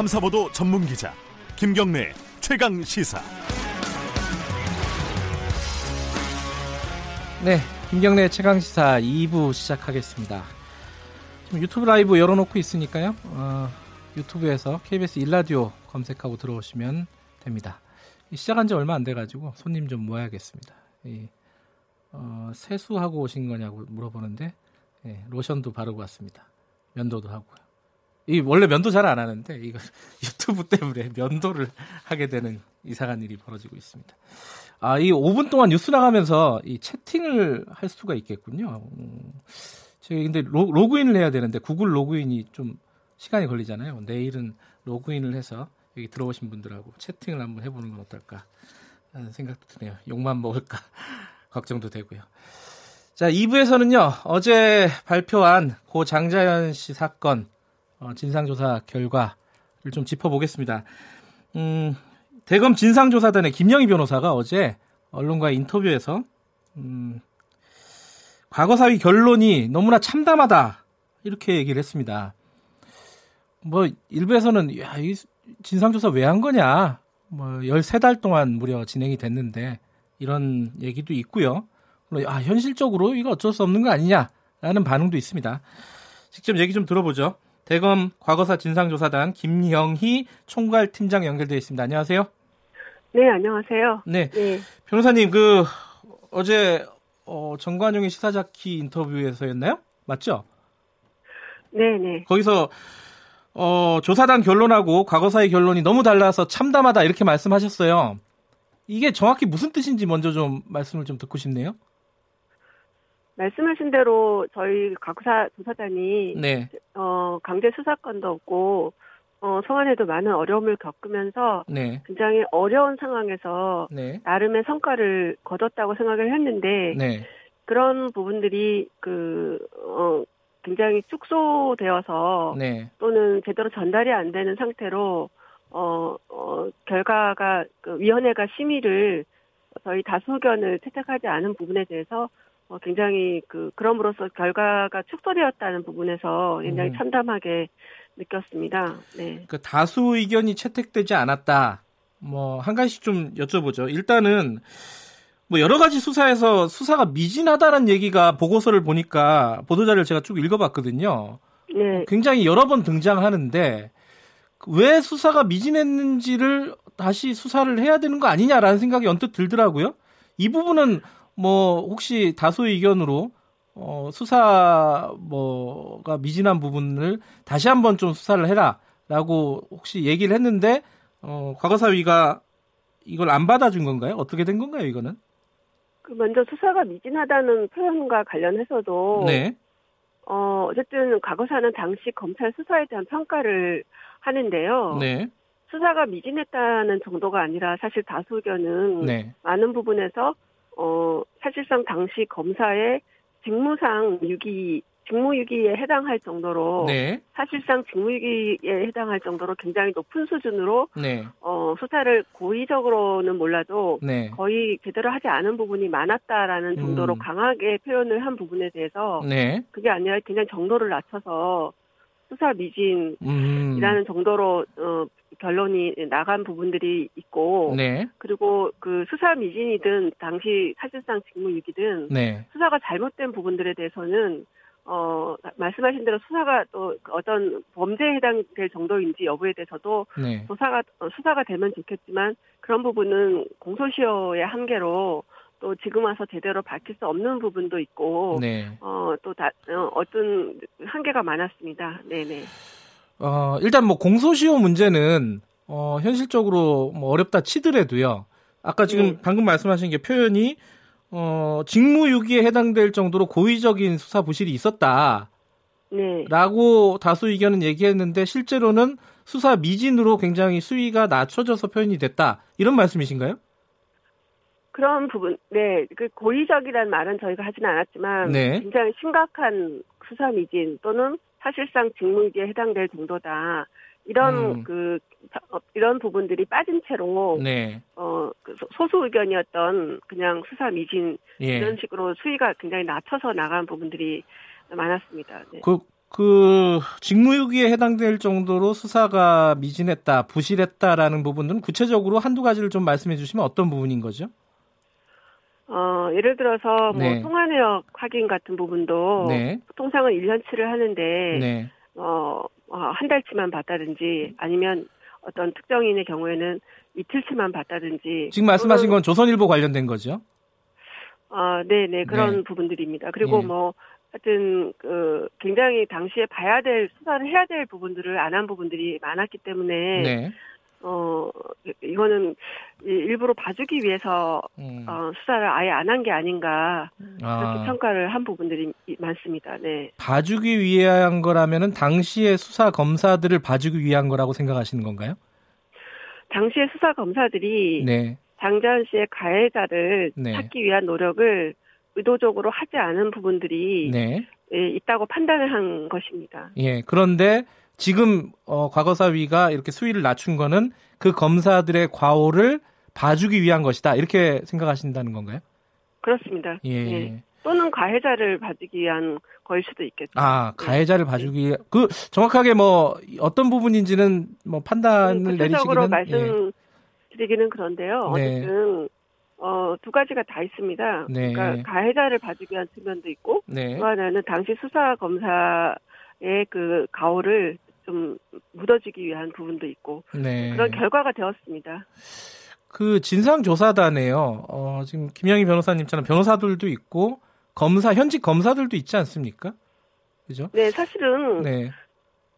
탐사보도 전문 기자 김경래 최강 시사. 네, 김경래 최강 시사 2부 시작하겠습니다. 지금 유튜브 라이브 열어놓고 있으니까요. 어, 유튜브에서 KBS 일라디오 검색하고 들어오시면 됩니다. 시작한 지 얼마 안 돼가지고 손님 좀 모아야겠습니다. 이, 어, 세수하고 오신 거냐고 물어보는데 예, 로션도 바르고 왔습니다. 면도도 하고요. 이 원래 면도 잘 안 하는데 이거 유튜브 때문에 면도를 하게 되는 이상한 일이 벌어지고 있습니다. 아, 이 5분 동안 뉴스 나가면서 이 채팅을 할 수가 있겠군요. 음, 제가 근데 로, 로그인을 해야 되는데 구글 로그인이 좀 시간이 걸리잖아요. 내일은 로그인을 해서 여기 들어오신 분들하고 채팅을 한번 해보는 건 어떨까 하는 생각도 드네요. 욕만 먹을까 걱정도 되고요. 자, 2부에서는요, 어제 발표한 고 장자연 씨 사건, 어, 진상조사 결과를 좀 짚어보겠습니다. 음, 대검 진상조사단의 김영희 변호사가 어제 언론과의 인터뷰에서, 음, 과거사위 결론이 너무나 참담하다. 이렇게 얘기를 했습니다. 뭐, 일부에서는, 야, 이 진상조사 왜 한 거냐. 뭐, 13달 동안 무려 진행이 됐는데, 이런 얘기도 있고요. 아, 현실적으로 이거 어쩔 수 없는 거 아니냐라는 반응도 있습니다. 직접 얘기 좀 들어보죠. 대검 과거사 진상조사단 김영희 총괄팀장 연결되어 있습니다. 안녕하세요. 네, 안녕하세요. 네. 네. 변호사님, 그, 어제, 어, 정관용의 시사자키 인터뷰에서였나요? 맞죠? 네네. 네. 거기서, 어, 조사단 결론하고 과거사의 결론이 너무 달라서 참담하다 이렇게 말씀하셨어요. 이게 정확히 무슨 뜻인지 먼저 좀 말씀을 좀 듣고 싶네요. 말씀하신 대로 저희 각사 조사단이 네. 어, 강제 수사권도 없고 어, 소환에도 많은 어려움을 겪으면서 네. 굉장히 어려운 상황에서 네. 나름의 성과를 거뒀다고 생각을 했는데 네. 그런 부분들이 그 어, 굉장히 축소되어서 네. 또는 제대로 전달이 안 되는 상태로 어, 어 결과가 그 위원회가 심의를 저희 다수 의견을 채택하지 않은 부분에 대해서 어, 굉장히 그 그럼으로써 결과가 축소되었다는 부분에서 굉장히 음. 참담하게 느꼈습니다. 네. 그 다수 의견이 채택되지 않았다. 뭐 한 가지씩 좀 여쭤보죠. 일단은 뭐 여러 가지 수사에서 수사가 미진하다는 얘기가 보고서를 보니까 보도자료를 제가 쭉 읽어봤거든요. 네. 굉장히 여러 번 등장하는데 왜 수사가 미진했는지를 다시 수사를 해야 되는 거 아니냐라는 생각이 언뜻 들더라고요. 이 부분은 뭐 혹시 다수 의견으로 어, 수사 뭐가 미진한 부분을 다시 한번 좀 수사를 해라라고 혹시 얘기를 했는데 어, 과거사위가 이걸 안 받아준 건가요? 어떻게 된 건가요, 이거는? 그 먼저 수사가 미진하다는 표현과 관련해서도 네. 어, 어쨌든 과거사는 당시 검찰 수사에 대한 평가를 하는데요. 네. 수사가 미진했다는 정도가 아니라 사실 다수 의견은 네. 많은 부분에서 어, 사실상 당시 검사의 직무상 유기, 직무유기에 해당할 정도로 네. 사실상 직무유기에 해당할 정도로 굉장히 높은 수준으로 네. 어, 수사를 고의적으로는 몰라도 네. 거의 제대로 하지 않은 부분이 많았다라는 정도로 음. 강하게 표현을 한 부분에 대해서 네. 그게 아니라 그냥 정도를 낮춰서 수사 미진이라는 음. 정도로 어, 결론이 나간 부분들이 있고 네. 그리고 그 수사 미진이든 당시 사실상 직무유기든 네. 수사가 잘못된 부분들에 대해서는 어 말씀하신 대로 수사가 또 어떤 범죄에 해당될 정도인지 여부에 대해서도 네. 조사가 어, 수사가 되면 좋겠지만 그런 부분은 공소시효의 한계로 또 지금 와서 제대로 밝힐 수 없는 부분도 있고 네. 어또 어, 어떤 한계가 많았습니다. 네네. 어, 일단 뭐 공소시효 문제는 어, 현실적으로 뭐 어렵다 치더라도요. 아까 지금 네. 방금 말씀하신 게 표현이 어, 직무유기에 해당될 정도로 고의적인 수사 부실이 있었다. 네. 라고 다수 의견은 얘기했는데 실제로는 수사 미진으로 굉장히 수위가 낮춰져서 표현이 됐다. 이런 말씀이신가요? 그런 부분, 네. 그 고의적이라는 말은 저희가 하지는 않았지만 네. 굉장히 심각한 수사 미진 또는 사실상 직무유기에 해당될 정도다. 이런 음. 그 어, 이런 부분들이 빠진 채로 네. 어그 소수 의견이었던 그냥 수사 미진 예. 이런 식으로 수위가 굉장히 낮춰서 나간 부분들이 많았습니다. 네. 그 그 직무유기에 해당될 정도로 수사가 미진했다, 부실했다라는 부분들은 구체적으로 한두 가지를 좀 말씀해 주시면 어떤 부분인 거죠? 어, 예를 들어서 뭐 네. 통화내역 확인 같은 부분도 네. 통상은 1년치를 하는데 네. 어, 어, 한 달치만 받다든지 아니면 어떤 특정인의 경우에는 이틀치만 받다든지 지금 말씀하신 건 조선일보 관련된 거죠? 아, 네, 네 그런 네. 부분들입니다. 그리고 네. 뭐 하여튼 그 굉장히 당시에 봐야 될 수사를 해야 될 부분들을 안 한 부분들이 많았기 때문에 네. 어 이거는 일부러 봐주기 위해서 음. 어, 수사를 아예 안 한 게 아닌가 그렇게 아. 평가를 한 부분들이 많습니다. 네. 봐주기 위한 거라면은 당시에 수사 검사들을 봐주기 위한 거라고 생각하시는 건가요? 당시에 수사 검사들이 네. 장자연 씨의 가해자를 네. 찾기 위한 노력을 의도적으로 하지 않은 부분들이 네. 예, 있다고 판단을 한 것입니다. 예. 그런데 지금 어, 과거사위가 이렇게 수위를 낮춘 거는 그 검사들의 과오를 봐주기 위한 것이다. 이렇게 생각하신다는 건가요? 그렇습니다. 예. 예. 또는 가해자를 봐주기 위한 거일 수도 있겠죠. 아, 가해자를 예. 봐주기 위한 그 정확하게 뭐 어떤 부분인지는 뭐 판단을 내리시기는 말씀드리기는 예. 그런데요. 네. 어쨌든 어, 두 가지가 다 있습니다. 네. 그러니까 가해자를 봐주기 위한 측면도 있고 네. 또 하나는 당시 수사 검사의 그 가오를 좀 묻어주기 위한 부분도 있고 네. 그런 결과가 되었습니다. 그 진상조사단에요. 어, 지금 김영희 변호사님처럼 변호사들도 있고 검사 현직 검사들도 있지 않습니까? 그죠? 네, 사실은 네.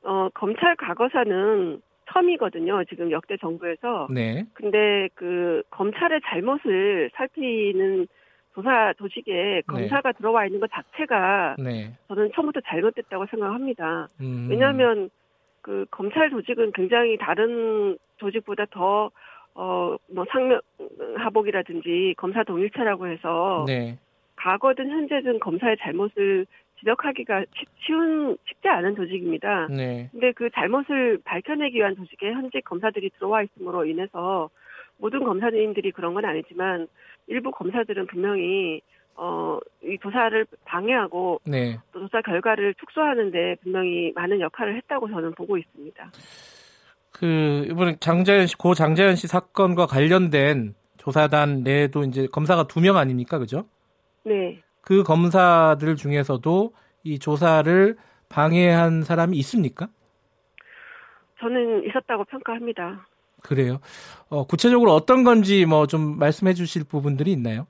어, 검찰 과거사는 처음이거든요. 지금 역대 정부에서. 네. 근데 그 검찰의 잘못을 살피는 조사 조직에 네. 검사가 네. 들어와 있는 것 자체가 네. 저는 처음부터 잘못됐다고 생각합니다. 음. 왜냐하면 그 검찰 조직은 굉장히 다른 조직보다 더 어, 뭐 상명 하복이라든지 검사 동일체라고 해서 네. 과거든 현재든 검사의 잘못을 지적하기가 쉬운 쉽지 않은 조직입니다. 네. 근데 그 잘못을 밝혀내기 위한 조직에 현직 검사들이 들어와 있음으로 인해서 모든 검사님들이 그런 건 아니지만 일부 검사들은 분명히 어, 이 조사를 방해하고 네. 또 조사 결과를 축소하는데 분명히 많은 역할을 했다고 저는 보고 있습니다. 그 이번에 장자연 씨, 고 장자연 씨 사건과 관련된 조사단 내에도 이제 검사가 두 명 아닙니까, 그죠? 네. 그 검사들 중에서도 이 조사를 방해한 사람이 있습니까? 저는 있었다고 평가합니다. 그래요. 어, 구체적으로 어떤 건지 뭐 좀 말씀해 주실 부분들이 있나요?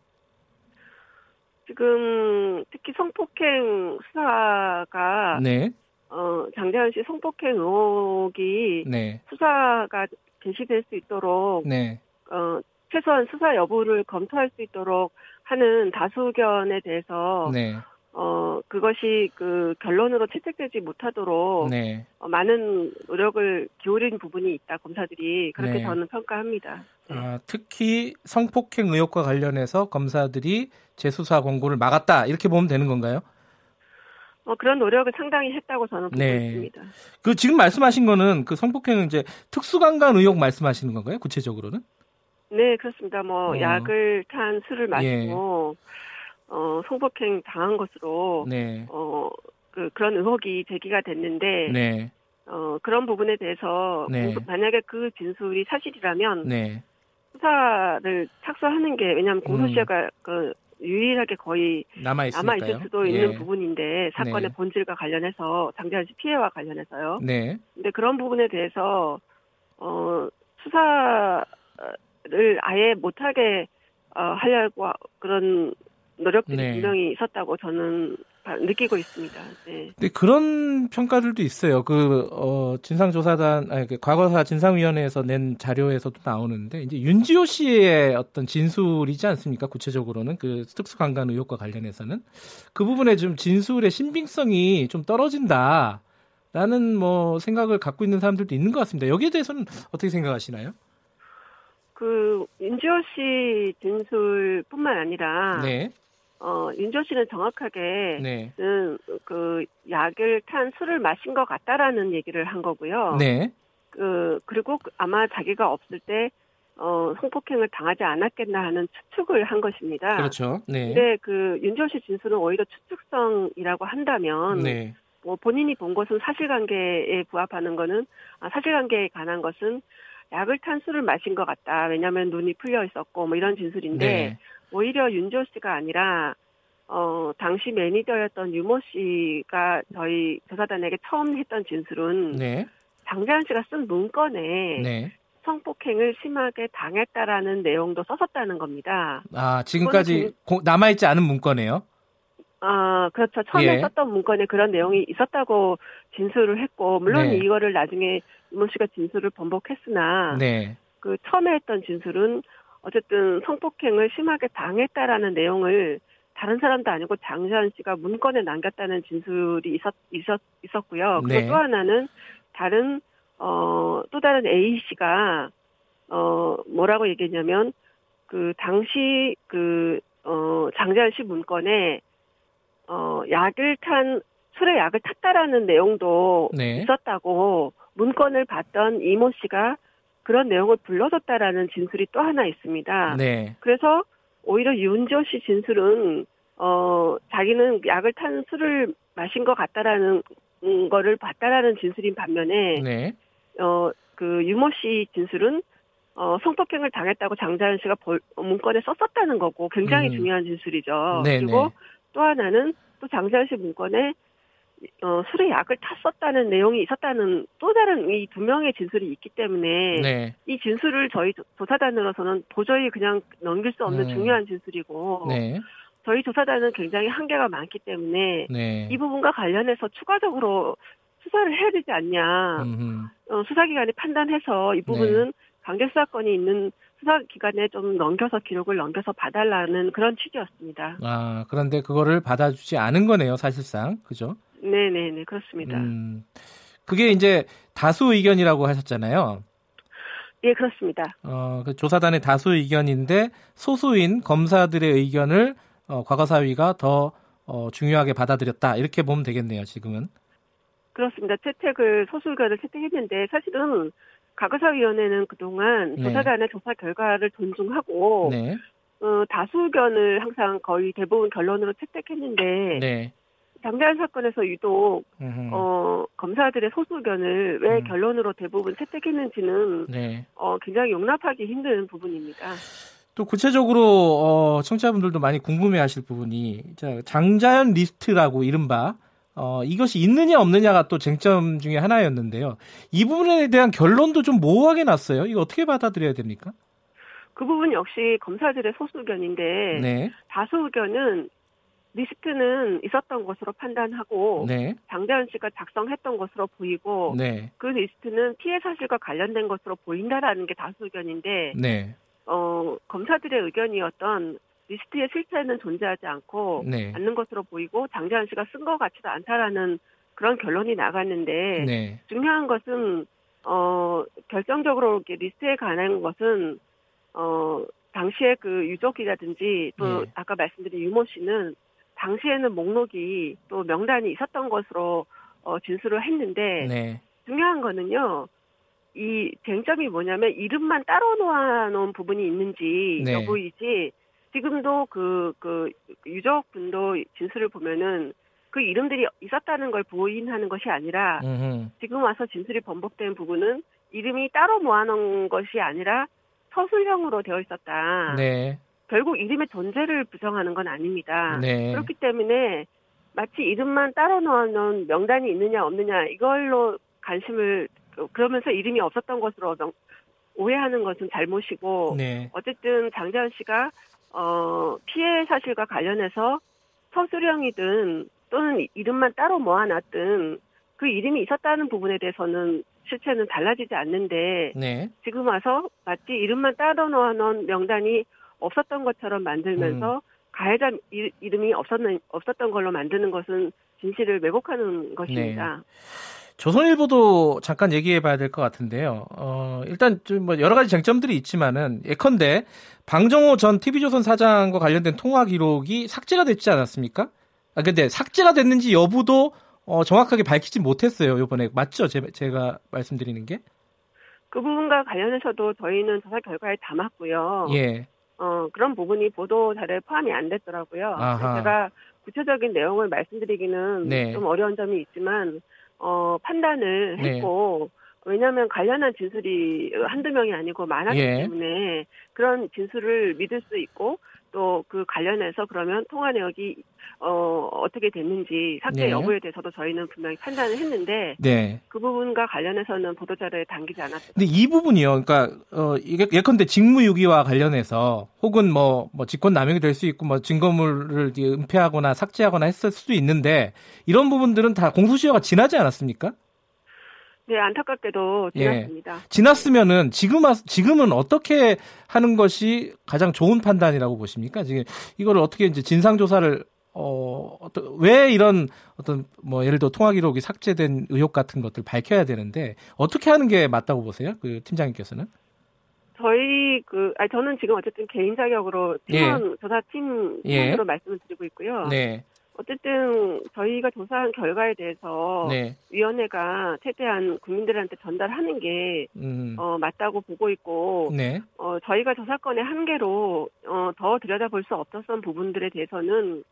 지금 특히 성폭행 수사가 네. 어, 장대현 씨 성폭행 의혹이 네. 수사가 개시될 수 있도록 네. 어, 최소한 수사 여부를 검토할 수 있도록 하는 다수견에 대해서 네. 어 그것이 그 결론으로 채택되지 못하도록 네. 어, 많은 노력을 기울인 부분이 있다 검사들이 그렇게 네. 저는 평가합니다. 네. 아, 특히 성폭행 의혹과 관련해서 검사들이 재수사 권고를 막았다 이렇게 보면 되는 건가요? 어, 그런 노력을 상당히 했다고 저는 보고 네. 있습니다. 그 지금 말씀하신 거는 그 성폭행은 이제 특수강간 의혹 말씀하시는 건가요? 구체적으로는? 네, 그렇습니다. 뭐 어. 약을 탄 술을 마시고 예. 어, 성폭행 당한 것으로 네. 어, 그 그런 의혹이 제기가 됐는데 네. 어, 그런 부분에 대해서 네. 만약에 그 진술이 사실이라면 네. 수사를 착수하는 게 왜냐하면 공소시효가 음. 그 유일하게 거의 남아 있을 수도 있는 예. 부분인데 사건의 네. 본질과 관련해서 장대한 씨 피해와 관련해서요. 네. 근데 그런 부분에 대해서 어 수사 를 아예 못하게 어, 하려고 그런 노력들이 네. 분명히 있었다고 저는 느끼고 있습니다. 네. 근데 그런 평가들도 있어요. 그, 어, 진상조사단, 아니, 그 과거사 진상위원회에서 낸 자료에서도 나오는데, 이제 윤지호 씨의 어떤 진술이지 않습니까? 구체적으로는 그 특수강간 의혹과 관련해서는. 그 부분에 좀 진술의 신빙성이 좀 떨어진다. 라는 뭐 생각을 갖고 있는 사람들도 있는 것 같습니다. 여기에 대해서는 어떻게 생각하시나요? 그 윤지호 씨 진술뿐만 아니라 네. 어 윤지호 씨는 정확하게 네. 그, 그 약을 탄 술을 마신 것 같다라는 얘기를 한 거고요. 네. 그 그리고 그 아마 자기가 없을 때 어, 성폭행을 당하지 않았겠나 하는 추측을 한 것입니다. 그렇죠. 네. 근데 그 윤지호 씨 진술은 오히려 추측성이라고 한다면 네. 뭐 본인이 본 것은 사실관계에 부합하는 거는 아, 사실관계에 관한 것은 약을 탄 술을 마신 것 같다. 왜냐하면 눈이 풀려 있었고 뭐 이런 진술인데 네. 오히려 윤조 씨가 아니라 어 당시 매니저였던 유모 씨가 저희 조사단에게 처음 했던 진술은 네. 장재현 씨가 쓴 문건에 네. 성폭행을 심하게 당했다라는 내용도 썼었다는 겁니다. 아 지금까지 남아있지 않은 문건이에요? 아, 그렇죠. 처음에 예. 썼던 문건에 그런 내용이 있었다고 진술을 했고, 물론 네. 이거를 나중에 이모 씨가 진술을 번복했으나, 네. 그 처음에 했던 진술은 어쨌든 성폭행을 심하게 당했다라는 내용을 다른 사람도 아니고 장재환 씨가 문건에 남겼다는 진술이 있었, 있었, 있었고요. 그리고 네. 또 하나는 다른, 어, 또 다른 A 씨가, 어, 뭐라고 얘기했냐면, 그, 당시 그, 어, 장재환 씨 문건에 어, 약을 탄, 술에 약을 탔다라는 내용도 네. 있었다고 문건을 봤던 이모 씨가 그런 내용을 불러줬다라는 진술이 또 하나 있습니다. 네. 그래서 오히려 윤조 씨 진술은 어 자기는 약을 탄 술을 마신 것 같다라는 거를 봤다라는 진술인 반면에 네. 어그 유모 씨 진술은 어 성폭행을 당했다고 장자연 씨가 벌, 문건에 썼었다는 거고 굉장히 음. 중요한 진술이죠. 네네. 그리고 네. 또 하나는 또 장재현 씨 문건에 어, 술에 약을 탔었다는 내용이 있었다는 또 다른 이 두 명의 진술이 있기 때문에 네. 이 진술을 저희 조사단으로서는 도저히 그냥 넘길 수 없는 음. 중요한 진술이고 네. 저희 조사단은 굉장히 한계가 많기 때문에 네. 이 부분과 관련해서 추가적으로 수사를 해야 되지 않냐 어, 수사기관이 판단해서 이 부분은 네. 강제 수사권이 있는 수사기관에 좀 넘겨서 기록을 넘겨서 봐달라는 그런 취지였습니다. 아 그런데 그거를 받아주지 않은 거네요, 사실상 그죠? 네네네 그렇습니다. 음, 그게 이제 다수 의견이라고 하셨잖아요. 예 그렇습니다. 어, 그 조사단의 다수 의견인데 소수인 검사들의 의견을 어, 과거사위가 더 어, 중요하게 받아들였다 이렇게 보면 되겠네요, 지금은. 그렇습니다. 채택을 소수 의견을 채택했는데 사실은 과거사위원회는 그동안 네. 조사단의 조사 결과를 존중하고 네. 어, 다수 의견을 항상 거의 대부분 결론으로 채택했는데 네. 장자연 사건에서 유독 어, 검사들의 소수 의견을 왜 음. 결론으로 대부분 채택했는지는 네. 어, 굉장히 용납하기 힘든 부분입니다. 또 구체적으로 어, 청취자분들도 많이 궁금해하실 부분이 장자연 리스트라고 이른바 어, 이것이 있느냐 없느냐가 또 쟁점 중에 하나였는데요. 이 부분에 대한 결론도 좀 모호하게 났어요. 이거 어떻게 받아들여야 됩니까? 그 부분 역시 검사들의 소수 의견인데 네. 다수 의견은 리스트는 있었던 것으로 판단하고 네. 장자연 씨가 작성했던 것으로 보이고 네. 그 리스트는 피해 사실과 관련된 것으로 보인다라는 게 다수 의견인데 네. 어, 검사들의 의견이었던 리스트의 실체는 존재하지 않고 네. 않는 것으로 보이고 장자연 씨가 쓴 것 같지도 않다라는 그런 결론이 나갔는데 네. 중요한 것은 어 결정적으로 이렇게 리스트에 관한 것은 어 당시에 그 유족이라든지 또 네. 아까 말씀드린 유모 씨는 당시에는 목록이 또 명단이 있었던 것으로 어 진술을 했는데 네. 중요한 거는요. 이 쟁점이 뭐냐면 이름만 따로 놓아놓은 부분이 있는지 네. 여부이지 지금도 그, 그, 유족분도 진술을 보면은 그 이름들이 있었다는 걸 부인하는 것이 아니라 음흠. 지금 와서 진술이 번복된 부분은 이름이 따로 모아놓은 것이 아니라 서술형으로 되어 있었다. 네. 결국 이름의 존재를 부정하는 건 아닙니다. 네. 그렇기 때문에 마치 이름만 따로 넣어놓은 명단이 있느냐 없느냐 이걸로 관심을 그러면서 이름이 없었던 것으로 오해하는 것은 잘못이고 네. 어쨌든 장재현 씨가 어, 피해 사실과 관련해서 서술형이든 또는 이름만 따로 모아놨든 그 이름이 있었다는 부분에 대해서는 실체는 달라지지 않는데 네. 지금 와서 마치 이름만 따로 놓아놓은 명단이 없었던 것처럼 만들면서 음. 가해자 이름이 없었는 없었던 걸로 만드는 것은 진실을 왜곡하는 것입니다. 네. 조선일보도 잠깐 얘기해 봐야 될 것 같은데요. 어, 일단 좀 뭐 여러 가지 쟁점들이 있지만은 예컨대 방정호 전 TV조선 사장과 관련된 통화 기록이 삭제가 됐지 않았습니까? 아, 근데 삭제가 됐는지 여부도 어, 정확하게 밝히지 못했어요, 요번에. 맞죠? 제, 제가 말씀드리는 게? 그 부분과 관련해서도 저희는 조사 결과에 담았고요. 예. 어, 그런 부분이 보도 자료에 포함이 안 됐더라고요. 아하. 제가 구체적인 내용을 말씀드리기는 네. 좀 어려운 점이 있지만 어, 판단을 네. 했고 왜냐하면 관련한 진술이 한두 명이 아니고 많았기 예. 때문에 그런 진술을 믿을 수 있고 또 그 관련해서 그러면 통화 내역이 어, 어떻게 됐는지 삭제 네. 여부에 대해서도 저희는 분명히 판단을 했는데 네. 그 부분과 관련해서는 보도자료에 담기지 않았습니다. 근데 이 부분이요. 그러니까 어, 예컨대 직무유기와 관련해서 혹은 뭐, 뭐 직권 남용이 될 수 있고 뭐 증거물을 은폐하거나 삭제하거나 했을 수도 있는데 이런 부분들은 다 공소시효가 지나지 않았습니까? 네, 안타깝게도 지났습니다. 예. 지났으면은 지금 지금은 어떻게 하는 것이 가장 좋은 판단이라고 보십니까? 지금 이거를 어떻게 이제 진상 조사를 어, 어떤, 왜 이런 어떤, 뭐, 예를 들어 통화 기록이 삭제된 의혹 같은 것들 밝혀야 되는데, 어떻게 하는 게 맞다고 보세요? 그 팀장님께서는? 저희, 그, 아 저는 지금 어쨌든 개인 자격으로 팀원 예. 조사팀으로 예. 말씀을 드리고 있고요. 네. 어쨌든 저희가 조사한 결과에 대해서 네. 위원회가 최대한 국민들한테 전달하는 게 음. 어, 맞다고 보고 있고 네. 어, 저희가 조사건의 한계로 어, 더 들여다볼 수 없었던 부분들에 대해서는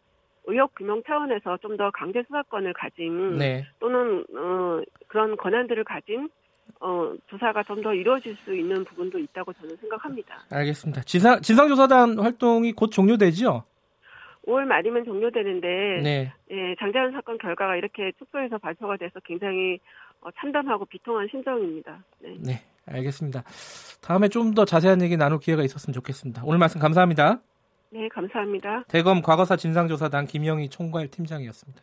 의혹 규명 차원에서 좀 더 강제 수사권을 가진 네. 또는 어, 그런 권한들을 가진 어, 조사가 좀 더 이루어질 수 있는 부분도 있다고 저는 생각합니다. 알겠습니다. 진상, 진상조사단 활동이 곧 종료되죠? 5월 말이면 종료되는데 네. 예, 장자연 사건 결과가 이렇게 축소해서 발표가 돼서 굉장히 어, 참담하고 비통한 심정입니다. 네. 네, 알겠습니다. 다음에 좀 더 자세한 얘기 나눌 기회가 있었으면 좋겠습니다. 오늘 말씀 감사합니다. 네, 감사합니다. 대검 과거사 진상조사단 김영희 총괄 팀장이었습니다.